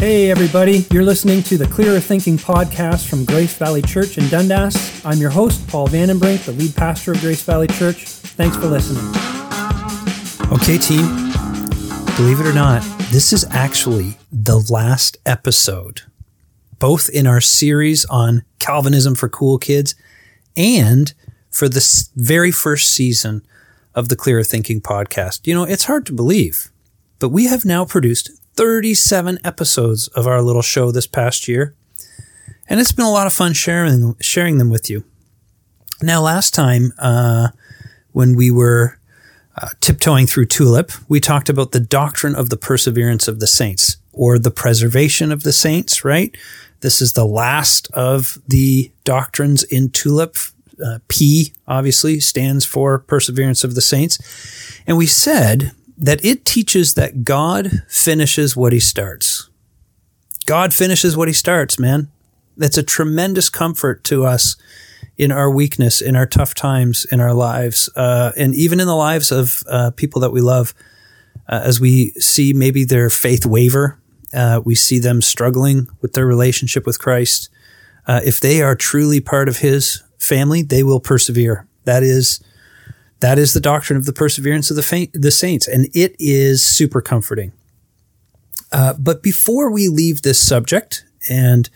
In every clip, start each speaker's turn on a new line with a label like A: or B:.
A: Hey, everybody. You're listening to the Clearer Thinking podcast from Grace Valley Church in Dundas. I'm your host, Paul Vandenbrink, the lead pastor of Grace Valley Church. Thanks for listening.
B: Okay, team. Believe it or not, this is actually the last episode, both in our series on Calvinism for cool kids and for the very first season of the Clearer Thinking podcast. You know, it's hard to believe, but we have now produced 37 episodes of our little show this past year. And it's been a lot of fun sharing sharing them with you. Now, last time uh, when we were uh, tiptoeing through Tulip, we talked about the doctrine of the perseverance of the saints or the preservation of the saints, right? This is the last of the doctrines in Tulip. Uh, P obviously stands for perseverance of the saints. And we said that it teaches that God finishes what he starts. God finishes what he starts, man. That's a tremendous comfort to us in our weakness, in our tough times, in our lives, uh, and even in the lives of uh, people that we love. Uh, as we see maybe their faith waver, uh, we see them struggling with their relationship with Christ. Uh, if they are truly part of His family, they will persevere. That is that is the doctrine of the perseverance of the, fa- the saints, and it is super comforting. Uh, but before we leave this subject and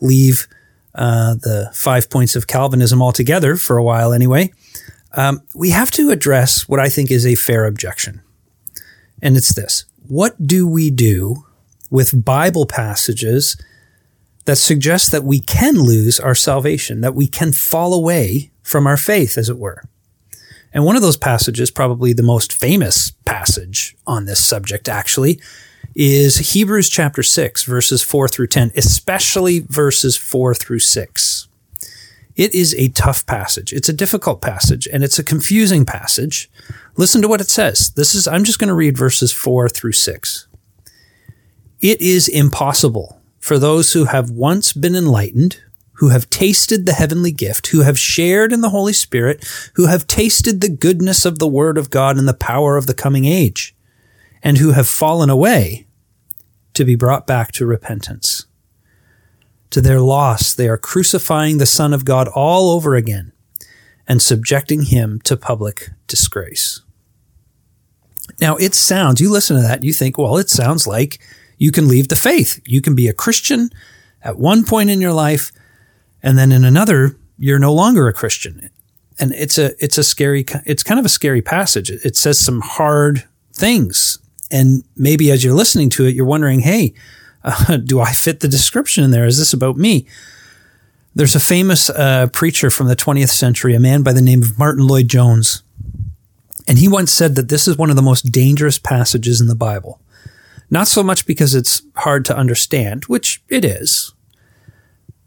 B: leave uh, the five points of Calvinism altogether for a while anyway, um, we have to address what I think is a fair objection. And it's this What do we do with Bible passages that suggest that we can lose our salvation, that we can fall away from our faith, as it were? And one of those passages, probably the most famous passage on this subject, actually, is Hebrews chapter 6, verses 4 through 10, especially verses 4 through 6. It is a tough passage. It's a difficult passage and it's a confusing passage. Listen to what it says. This is, I'm just going to read verses 4 through 6. It is impossible for those who have once been enlightened who have tasted the heavenly gift, who have shared in the Holy Spirit, who have tasted the goodness of the Word of God and the power of the coming age, and who have fallen away to be brought back to repentance. To their loss, they are crucifying the Son of God all over again and subjecting him to public disgrace. Now, it sounds, you listen to that, you think, well, it sounds like you can leave the faith. You can be a Christian at one point in your life and then in another you're no longer a Christian. And it's a it's a scary it's kind of a scary passage. It says some hard things, and maybe as you're listening to it, you're wondering, "Hey, uh, do I fit the description in there? Is this about me?" There's a famous uh, preacher from the 20th century, a man by the name of Martyn Lloyd-Jones, and he once said that this is one of the most dangerous passages in the Bible. Not so much because it's hard to understand, which it is,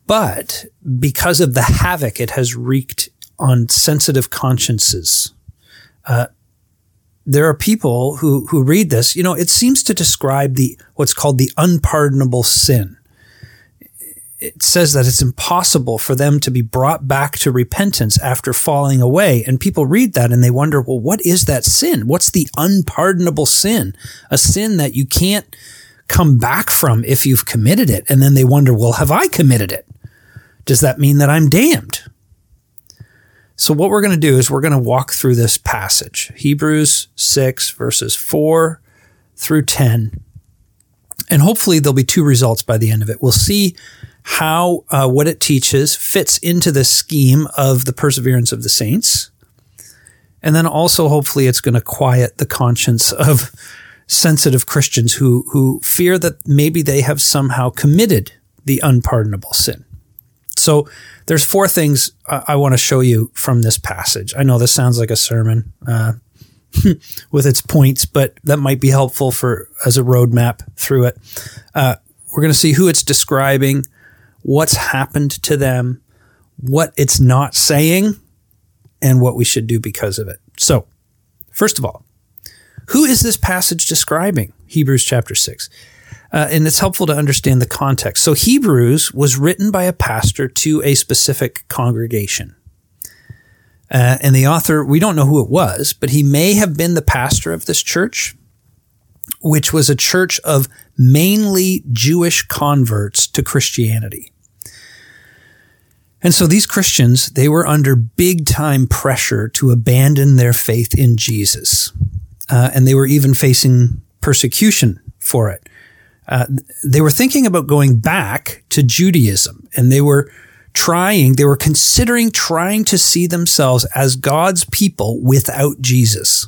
B: but because of the havoc it has wreaked on sensitive consciences. Uh, there are people who, who read this, you know, it seems to describe the, what's called the unpardonable sin. It says that it's impossible for them to be brought back to repentance after falling away. And people read that and they wonder, well, what is that sin? What's the unpardonable sin? A sin that you can't come back from if you've committed it. And then they wonder, well, have I committed it? Does that mean that I'm damned? So, what we're going to do is we're going to walk through this passage Hebrews 6, verses 4 through 10. And hopefully, there'll be two results by the end of it. We'll see how uh, what it teaches fits into the scheme of the perseverance of the saints. And then also, hopefully, it's going to quiet the conscience of sensitive Christians who, who fear that maybe they have somehow committed the unpardonable sin. So there's four things I, want to show you from this passage. I know this sounds like a sermon uh, with its points, but that might be helpful for as a roadmap through it. Uh, we're going to see who it's describing, what's happened to them, what it's not saying, and what we should do because of it. So, first of all, who is this passage describing? Hebrews chapter 6. Uh, and it's helpful to understand the context. So Hebrews was written by a pastor to a specific congregation. Uh, and the author, we don't know who it was, but he may have been the pastor of this church. which was a church of mainly Jewish converts to Christianity. And so these Christians, they were under big time pressure to abandon their faith in Jesus. Uh, and they were even facing persecution for it. Uh, they were thinking about going back to Judaism and they were trying, they were considering trying to see themselves as God's people without Jesus.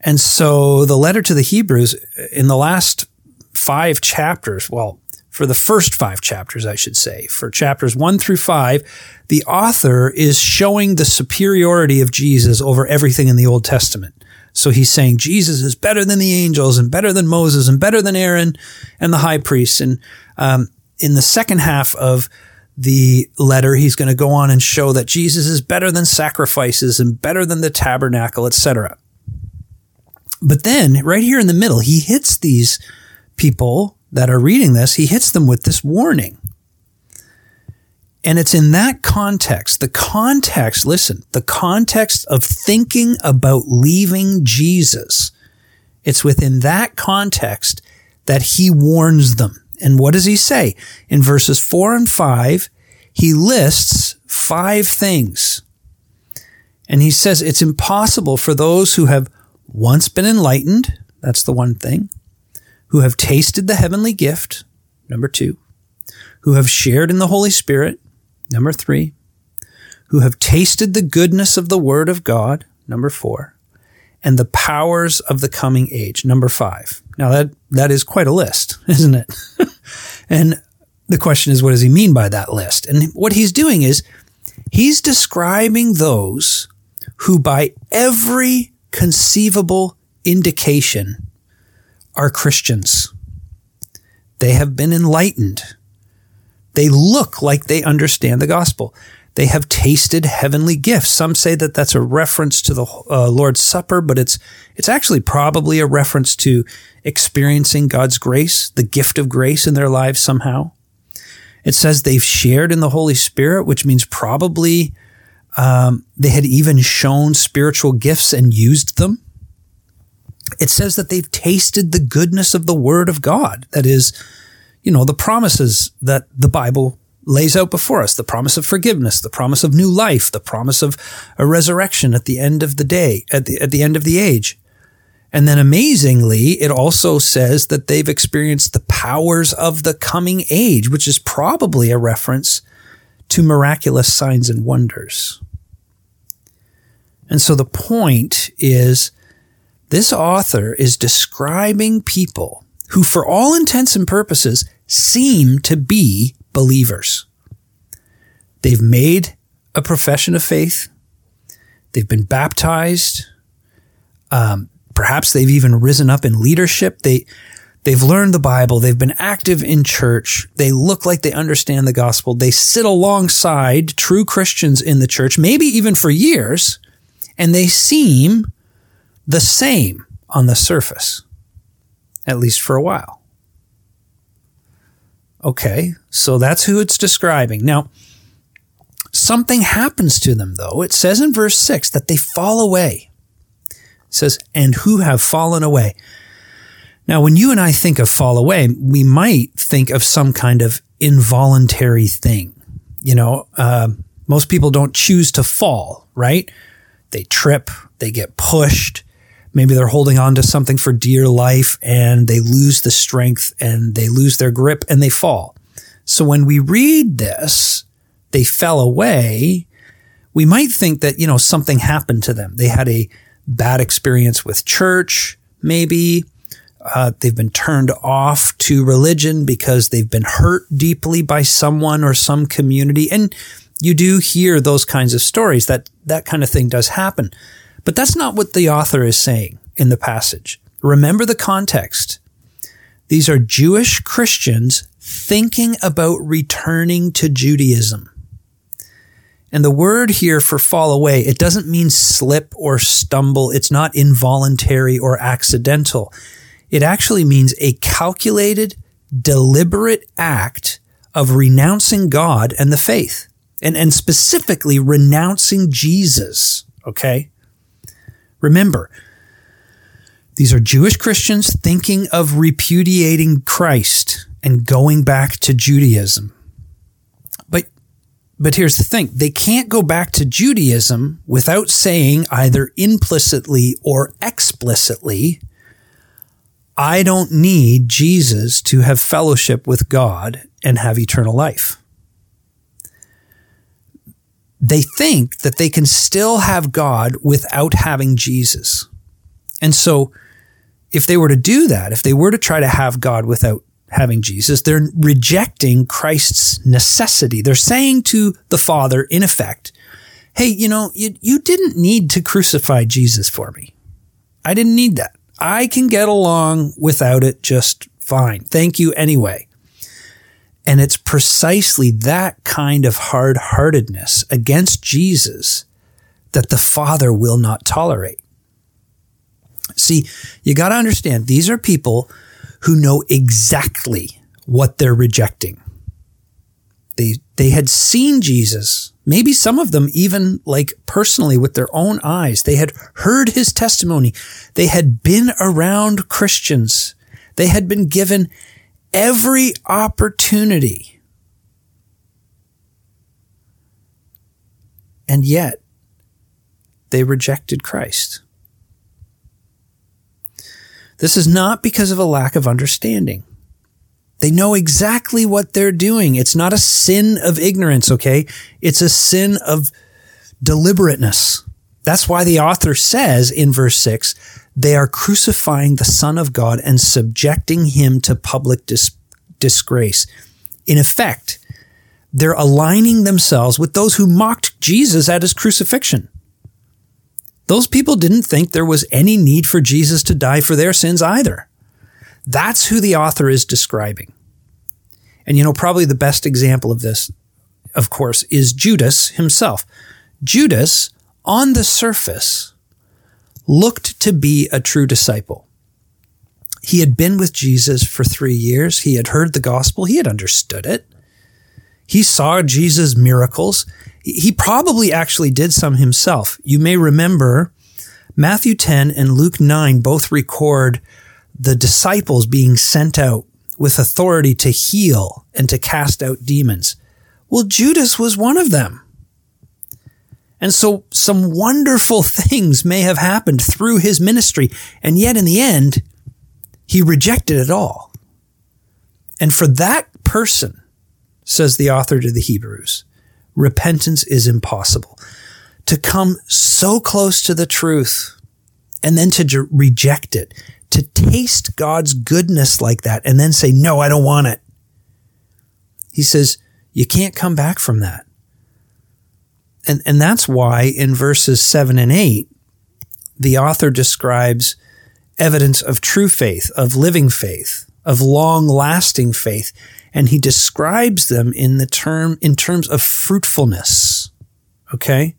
B: And so the letter to the Hebrews in the last five chapters, well, for the first five chapters, I should say, for chapters one through five, the author is showing the superiority of Jesus over everything in the Old Testament. So he's saying Jesus is better than the angels and better than Moses and better than Aaron and the high priests. And um, in the second half of the letter, he's going to go on and show that Jesus is better than sacrifices and better than the tabernacle, etc. But then, right here in the middle, he hits these people that are reading this, he hits them with this warning. And it's in that context, the context, listen, the context of thinking about leaving Jesus. It's within that context that he warns them. And what does he say? In verses four and five, he lists five things. And he says it's impossible for those who have once been enlightened, that's the one thing, who have tasted the heavenly gift, number two, who have shared in the Holy Spirit, number three, who have tasted the goodness of the Word of God, number four, and the powers of the coming age, number five. Now that, that is quite a list, isn't it? and the question is, what does he mean by that list? And what he's doing is he's describing those who by every conceivable indication are Christians. They have been enlightened. They look like they understand the gospel. They have tasted heavenly gifts. Some say that that's a reference to the uh, Lord's Supper, but it's it's actually probably a reference to experiencing God's grace, the gift of grace in their lives somehow. It says they've shared in the Holy Spirit, which means probably um, they had even shown spiritual gifts and used them. It says that they've tasted the goodness of the Word of God. That is, you know, the promises that the Bible lays out before us the promise of forgiveness, the promise of new life, the promise of a resurrection at the end of the day, at the, at the end of the age. And then amazingly, it also says that they've experienced the powers of the coming age, which is probably a reference to miraculous signs and wonders. And so the point is this author is describing people who, for all intents and purposes, seem to be believers. They've made a profession of faith. They've been baptized. Um, perhaps they've even risen up in leadership. They, they've learned the Bible. They've been active in church. They look like they understand the gospel. They sit alongside true Christians in the church, maybe even for years, and they seem the same on the surface, at least for a while. Okay, so that's who it's describing. Now, something happens to them, though. It says in verse 6 that they fall away. It says, and who have fallen away. Now, when you and I think of fall away, we might think of some kind of involuntary thing. You know, uh, most people don't choose to fall, right? They trip, they get pushed, maybe they're holding on to something for dear life and they lose the strength and they lose their grip and they fall. So when we read this, they fell away. We might think that, you know, something happened to them. They had a bad experience with church, maybe. Uh, they've been turned off to religion because they've been hurt deeply by someone or some community. And you do hear those kinds of stories that that kind of thing does happen. But that's not what the author is saying in the passage. Remember the context. These are Jewish Christians thinking about returning to Judaism. And the word here for fall away, it doesn't mean slip or stumble. It's not involuntary or accidental. It actually means a calculated, deliberate act of renouncing God and the faith. And, and specifically renouncing Jesus. Okay. Remember, These are Jewish Christians thinking of repudiating Christ and going back to Judaism. But but here's the thing, they can't go back to Judaism without saying either implicitly or explicitly I don't need Jesus to have fellowship with God and have eternal life. They think that they can still have God without having Jesus. And so, if they were to do that, if they were to try to have God without having Jesus, they're rejecting Christ's necessity. They're saying to the Father, in effect, hey, you know, you, you didn't need to crucify Jesus for me. I didn't need that. I can get along without it just fine. Thank you anyway. And it's precisely that kind of hard heartedness against Jesus that the Father will not tolerate. See, you got to understand, these are people who know exactly what they're rejecting. They, they had seen Jesus, maybe some of them even like personally with their own eyes. They had heard his testimony. They had been around Christians. They had been given every opportunity. And yet, they rejected Christ. This is not because of a lack of understanding. They know exactly what they're doing. It's not a sin of ignorance, okay? It's a sin of deliberateness. That's why the author says in verse 6 they are crucifying the Son of God and subjecting him to public dis- disgrace. In effect, they're aligning themselves with those who mocked Jesus at his crucifixion. Those people didn't think there was any need for Jesus to die for their sins either. That's who the author is describing. And you know, probably the best example of this, of course, is Judas himself. Judas, on the surface, looked to be a true disciple. He had been with Jesus for three years. He had heard the gospel. He had understood it. He saw Jesus' miracles. He probably actually did some himself. You may remember Matthew 10 and Luke 9 both record the disciples being sent out with authority to heal and to cast out demons. Well, Judas was one of them. And so some wonderful things may have happened through his ministry. And yet in the end, he rejected it all. And for that person, says the author to the Hebrews, repentance is impossible. To come so close to the truth and then to reject it to taste God's goodness like that and then say, no, I don't want it. He says, you can't come back from that. And, and that's why in verses seven and eight, the author describes evidence of true faith, of living faith, of long lasting faith. And he describes them in the term, in terms of fruitfulness. Okay.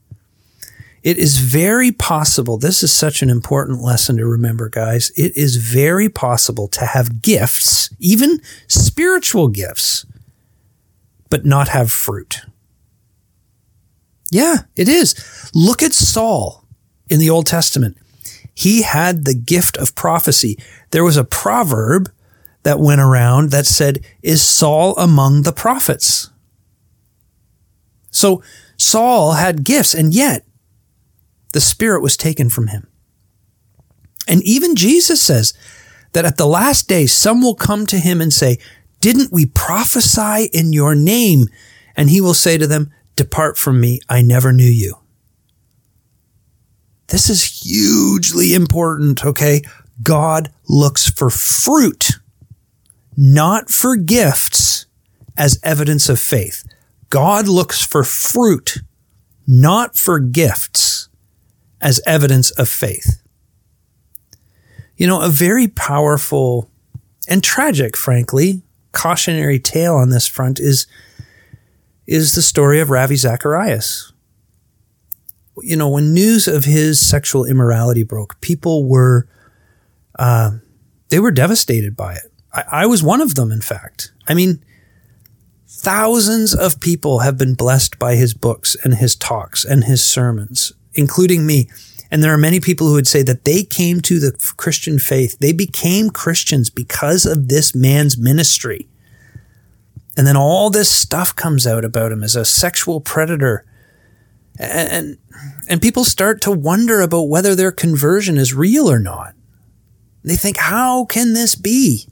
B: It is very possible. This is such an important lesson to remember, guys. It is very possible to have gifts, even spiritual gifts, but not have fruit. Yeah, it is. Look at Saul in the Old Testament. He had the gift of prophecy. There was a proverb that went around that said, Is Saul among the prophets? So Saul had gifts, and yet the Spirit was taken from him. And even Jesus says that at the last day, some will come to him and say, Didn't we prophesy in your name? And he will say to them, Depart from me, I never knew you. This is hugely important, okay? God looks for fruit, not for gifts as evidence of faith. God looks for fruit, not for gifts as evidence of faith. You know, a very powerful and tragic, frankly, cautionary tale on this front is, is the story of Ravi Zacharias. You know, when news of his sexual immorality broke, people were, uh, they were devastated by it. I, I was one of them, in fact. I mean, thousands of people have been blessed by his books and his talks and his sermons including me. And there are many people who would say that they came to the Christian faith. They became Christians because of this man's ministry. And then all this stuff comes out about him as a sexual predator. And, and people start to wonder about whether their conversion is real or not. They think, how can this be?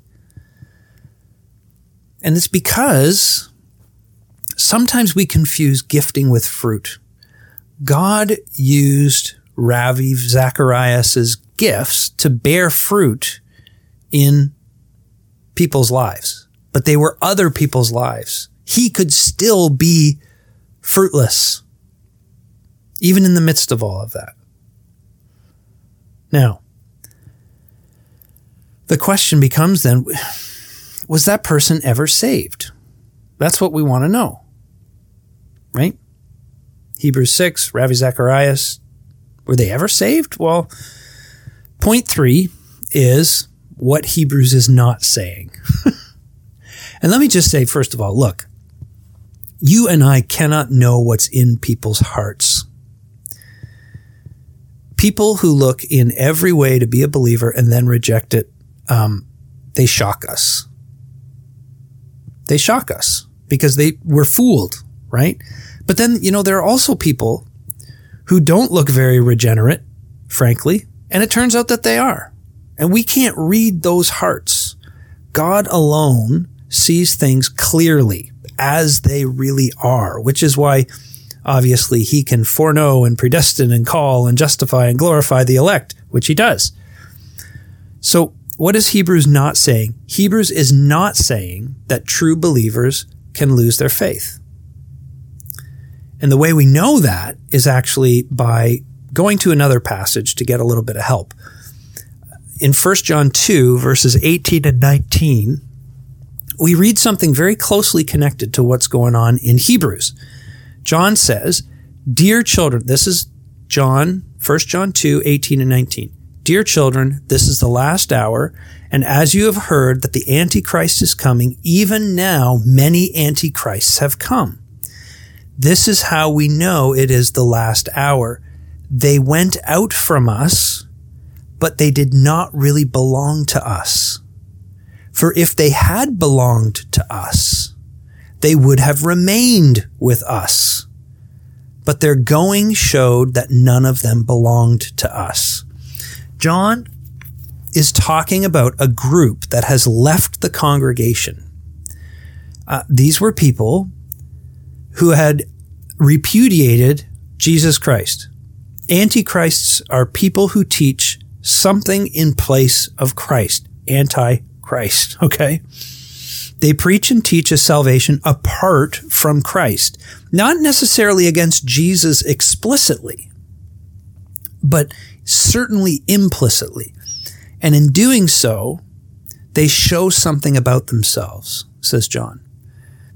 B: And it's because sometimes we confuse gifting with fruit. God used Ravi Zacharias's gifts to bear fruit in people's lives, but they were other people's lives. He could still be fruitless, even in the midst of all of that. Now, the question becomes then was that person ever saved? That's what we want to know. Right? Hebrews 6, Ravi Zacharias, were they ever saved? Well, point three is what Hebrews is not saying. and let me just say, first of all, look, you and I cannot know what's in people's hearts. People who look in every way to be a believer and then reject it, um, they shock us. They shock us because they were fooled, right? But then, you know, there are also people who don't look very regenerate, frankly, and it turns out that they are. And we can't read those hearts. God alone sees things clearly as they really are, which is why obviously he can foreknow and predestine and call and justify and glorify the elect, which he does. So what is Hebrews not saying? Hebrews is not saying that true believers can lose their faith. And the way we know that is actually by going to another passage to get a little bit of help. In 1 John 2, verses 18 and 19, we read something very closely connected to what's going on in Hebrews. John says, Dear children, this is John, 1 John 2, 18 and 19. Dear children, this is the last hour, and as you have heard that the Antichrist is coming, even now many Antichrists have come. This is how we know it is the last hour. They went out from us, but they did not really belong to us. For if they had belonged to us, they would have remained with us. But their going showed that none of them belonged to us. John is talking about a group that has left the congregation. Uh, these were people who had repudiated Jesus Christ. Antichrists are people who teach something in place of Christ. Anti-Christ. Okay. They preach and teach a salvation apart from Christ, not necessarily against Jesus explicitly, but certainly implicitly. And in doing so, they show something about themselves, says John.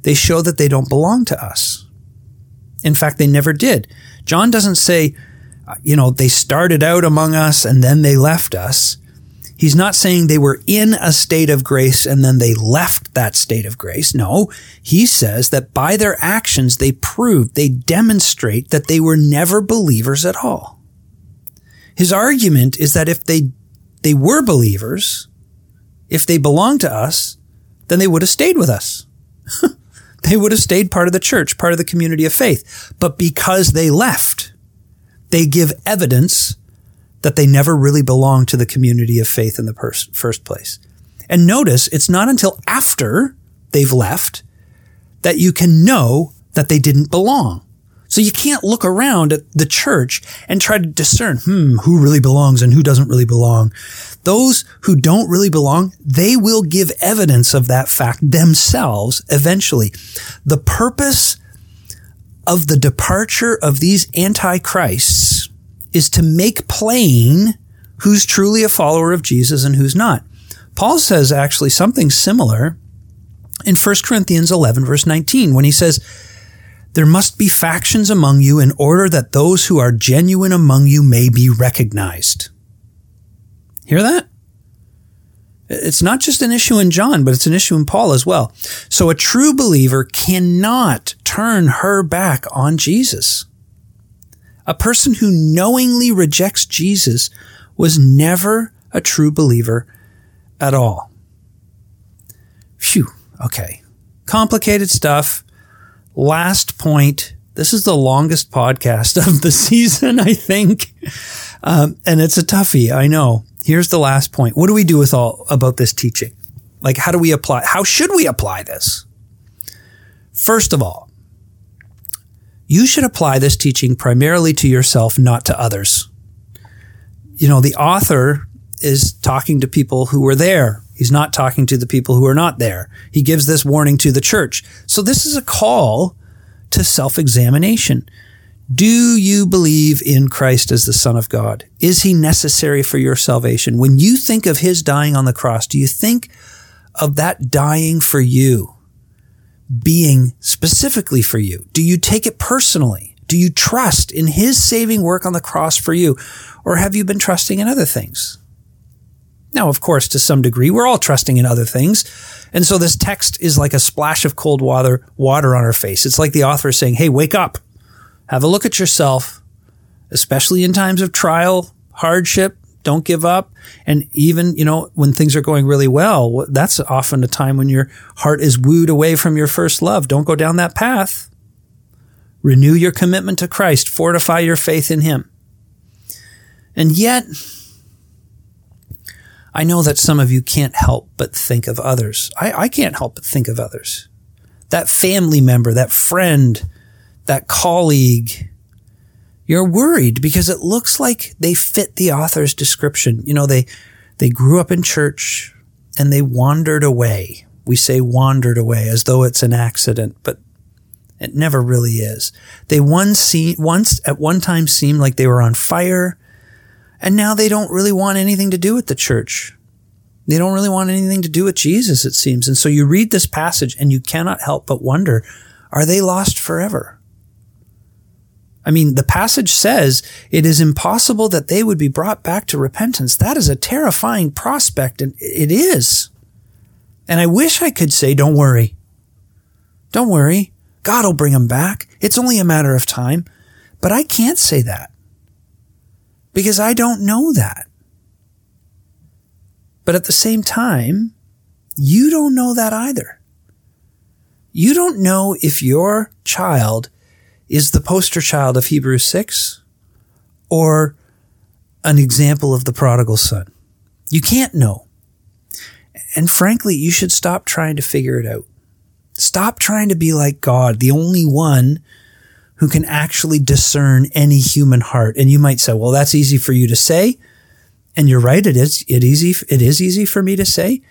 B: They show that they don't belong to us. In fact, they never did. John doesn't say, you know, they started out among us and then they left us. He's not saying they were in a state of grace and then they left that state of grace. No, he says that by their actions, they prove, they demonstrate that they were never believers at all. His argument is that if they, they were believers, if they belonged to us, then they would have stayed with us. they would have stayed part of the church, part of the community of faith. But because they left, they give evidence that they never really belonged to the community of faith in the pers- first place. And notice it's not until after they've left that you can know that they didn't belong. So you can't look around at the church and try to discern, hmm, who really belongs and who doesn't really belong. Those who don't really belong, they will give evidence of that fact themselves eventually. The purpose of the departure of these antichrists is to make plain who's truly a follower of Jesus and who's not. Paul says actually something similar in 1 Corinthians 11 verse 19 when he says, there must be factions among you in order that those who are genuine among you may be recognized. Hear that? It's not just an issue in John, but it's an issue in Paul as well. So a true believer cannot turn her back on Jesus. A person who knowingly rejects Jesus was never a true believer at all. Phew. Okay. Complicated stuff. Last point. This is the longest podcast of the season, I think. Um, and it's a toughie. I know. Here's the last point. What do we do with all about this teaching? Like, how do we apply? How should we apply this? First of all, you should apply this teaching primarily to yourself, not to others. You know, the author is talking to people who were there. He's not talking to the people who are not there. He gives this warning to the church. So this is a call to self-examination. Do you believe in Christ as the Son of God? Is he necessary for your salvation? When you think of his dying on the cross, do you think of that dying for you being specifically for you? Do you take it personally? Do you trust in his saving work on the cross for you? Or have you been trusting in other things? Now, of course, to some degree, we're all trusting in other things. And so this text is like a splash of cold water, water on our face. It's like the author saying, Hey, wake up. Have a look at yourself, especially in times of trial, hardship. Don't give up. And even, you know, when things are going really well, that's often a time when your heart is wooed away from your first love. Don't go down that path. Renew your commitment to Christ. Fortify your faith in Him. And yet, I know that some of you can't help but think of others. I, I can't help but think of others. That family member, that friend, that colleague, you're worried because it looks like they fit the author's description. You know, they, they grew up in church and they wandered away. We say wandered away as though it's an accident, but it never really is. They once see, once at one time seemed like they were on fire and now they don't really want anything to do with the church. They don't really want anything to do with Jesus, it seems. And so you read this passage and you cannot help but wonder, are they lost forever? I mean, the passage says it is impossible that they would be brought back to repentance. That is a terrifying prospect, and it is. And I wish I could say, don't worry. Don't worry. God will bring them back. It's only a matter of time. But I can't say that because I don't know that. But at the same time, you don't know that either. You don't know if your child is the poster child of Hebrews 6 or an example of the prodigal son. You can't know. And frankly, you should stop trying to figure it out. Stop trying to be like God, the only one who can actually discern any human heart. And you might say, well, that's easy for you to say. And you're right. It is, it easy. It is easy for me to say,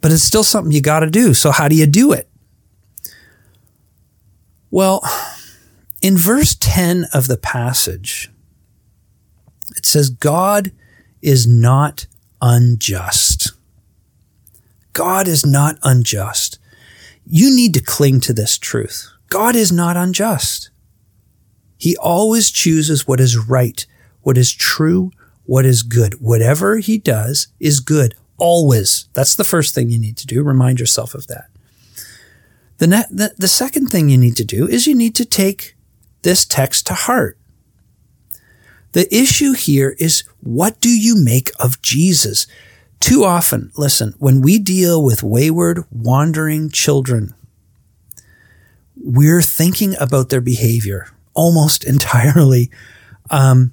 B: but it's still something you got to do. So how do you do it? Well, in verse 10 of the passage, it says, God is not unjust. God is not unjust. You need to cling to this truth. God is not unjust. He always chooses what is right, what is true, what is good. Whatever he does is good. Always. That's the first thing you need to do. Remind yourself of that. The, ne- the, the second thing you need to do is you need to take this text to heart. The issue here is what do you make of Jesus? Too often, listen, when we deal with wayward, wandering children, we're thinking about their behavior almost entirely. Um,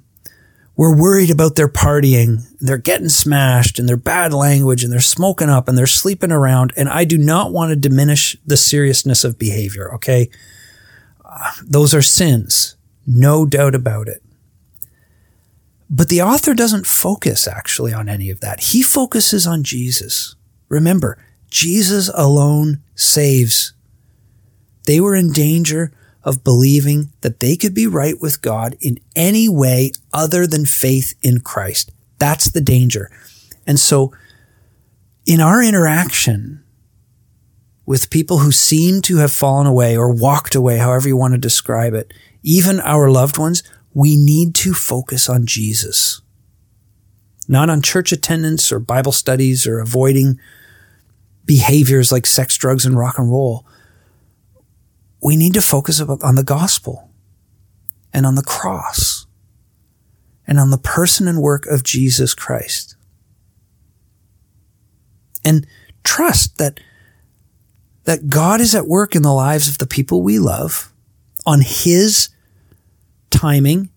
B: we're worried about their partying. They're getting smashed and their bad language and they're smoking up and they're sleeping around. And I do not want to diminish the seriousness of behavior. Okay. Those are sins. No doubt about it. But the author doesn't focus actually on any of that. He focuses on Jesus. Remember, Jesus alone saves. They were in danger of believing that they could be right with God in any way other than faith in Christ. That's the danger. And so in our interaction with people who seem to have fallen away or walked away, however you want to describe it, even our loved ones, we need to focus on Jesus. Not on church attendance or Bible studies or avoiding behaviors like sex, drugs, and rock and roll we need to focus on the gospel and on the cross. and on the person and work of Jesus Christ. And trust that, that God is at work in the lives of the people we love on His timing,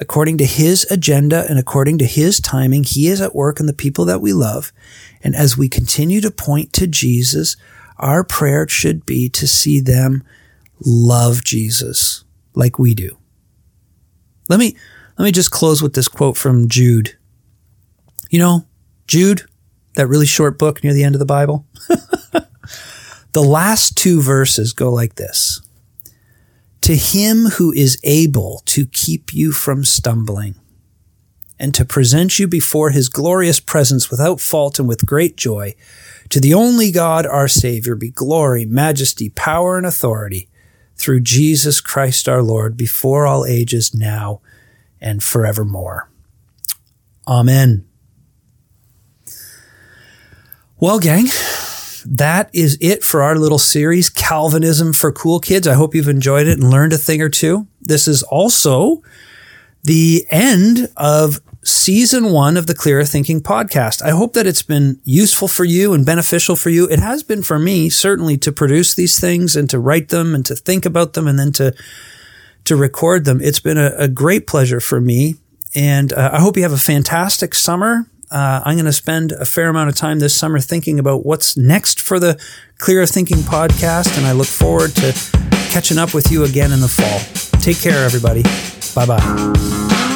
B: according to His agenda and according to His timing. He is at work in the people that we love. And as we continue to point to Jesus, our prayer should be to see them love Jesus like we do. Let me, let me just close with this quote from Jude. You know, Jude, that really short book near the end of the Bible. the last two verses go like this. To him who is able to keep you from stumbling and to present you before his glorious presence without fault and with great joy, to the only God, our Savior, be glory, majesty, power, and authority through Jesus Christ our Lord before all ages, now and forevermore. Amen. Well, gang, that is it for our little series, Calvinism for Cool Kids. I hope you've enjoyed it and learned a thing or two. This is also the end of season one of the Clearer Thinking podcast. I hope that it's been useful for you and beneficial for you. It has been for me, certainly, to produce these things and to write them and to think about them and then to, to record them. It's been a, a great pleasure for me. And uh, I hope you have a fantastic summer. Uh, I'm going to spend a fair amount of time this summer thinking about what's next for the Clearer Thinking podcast. And I look forward to catching up with you again in the fall. Take care, everybody. Bye bye.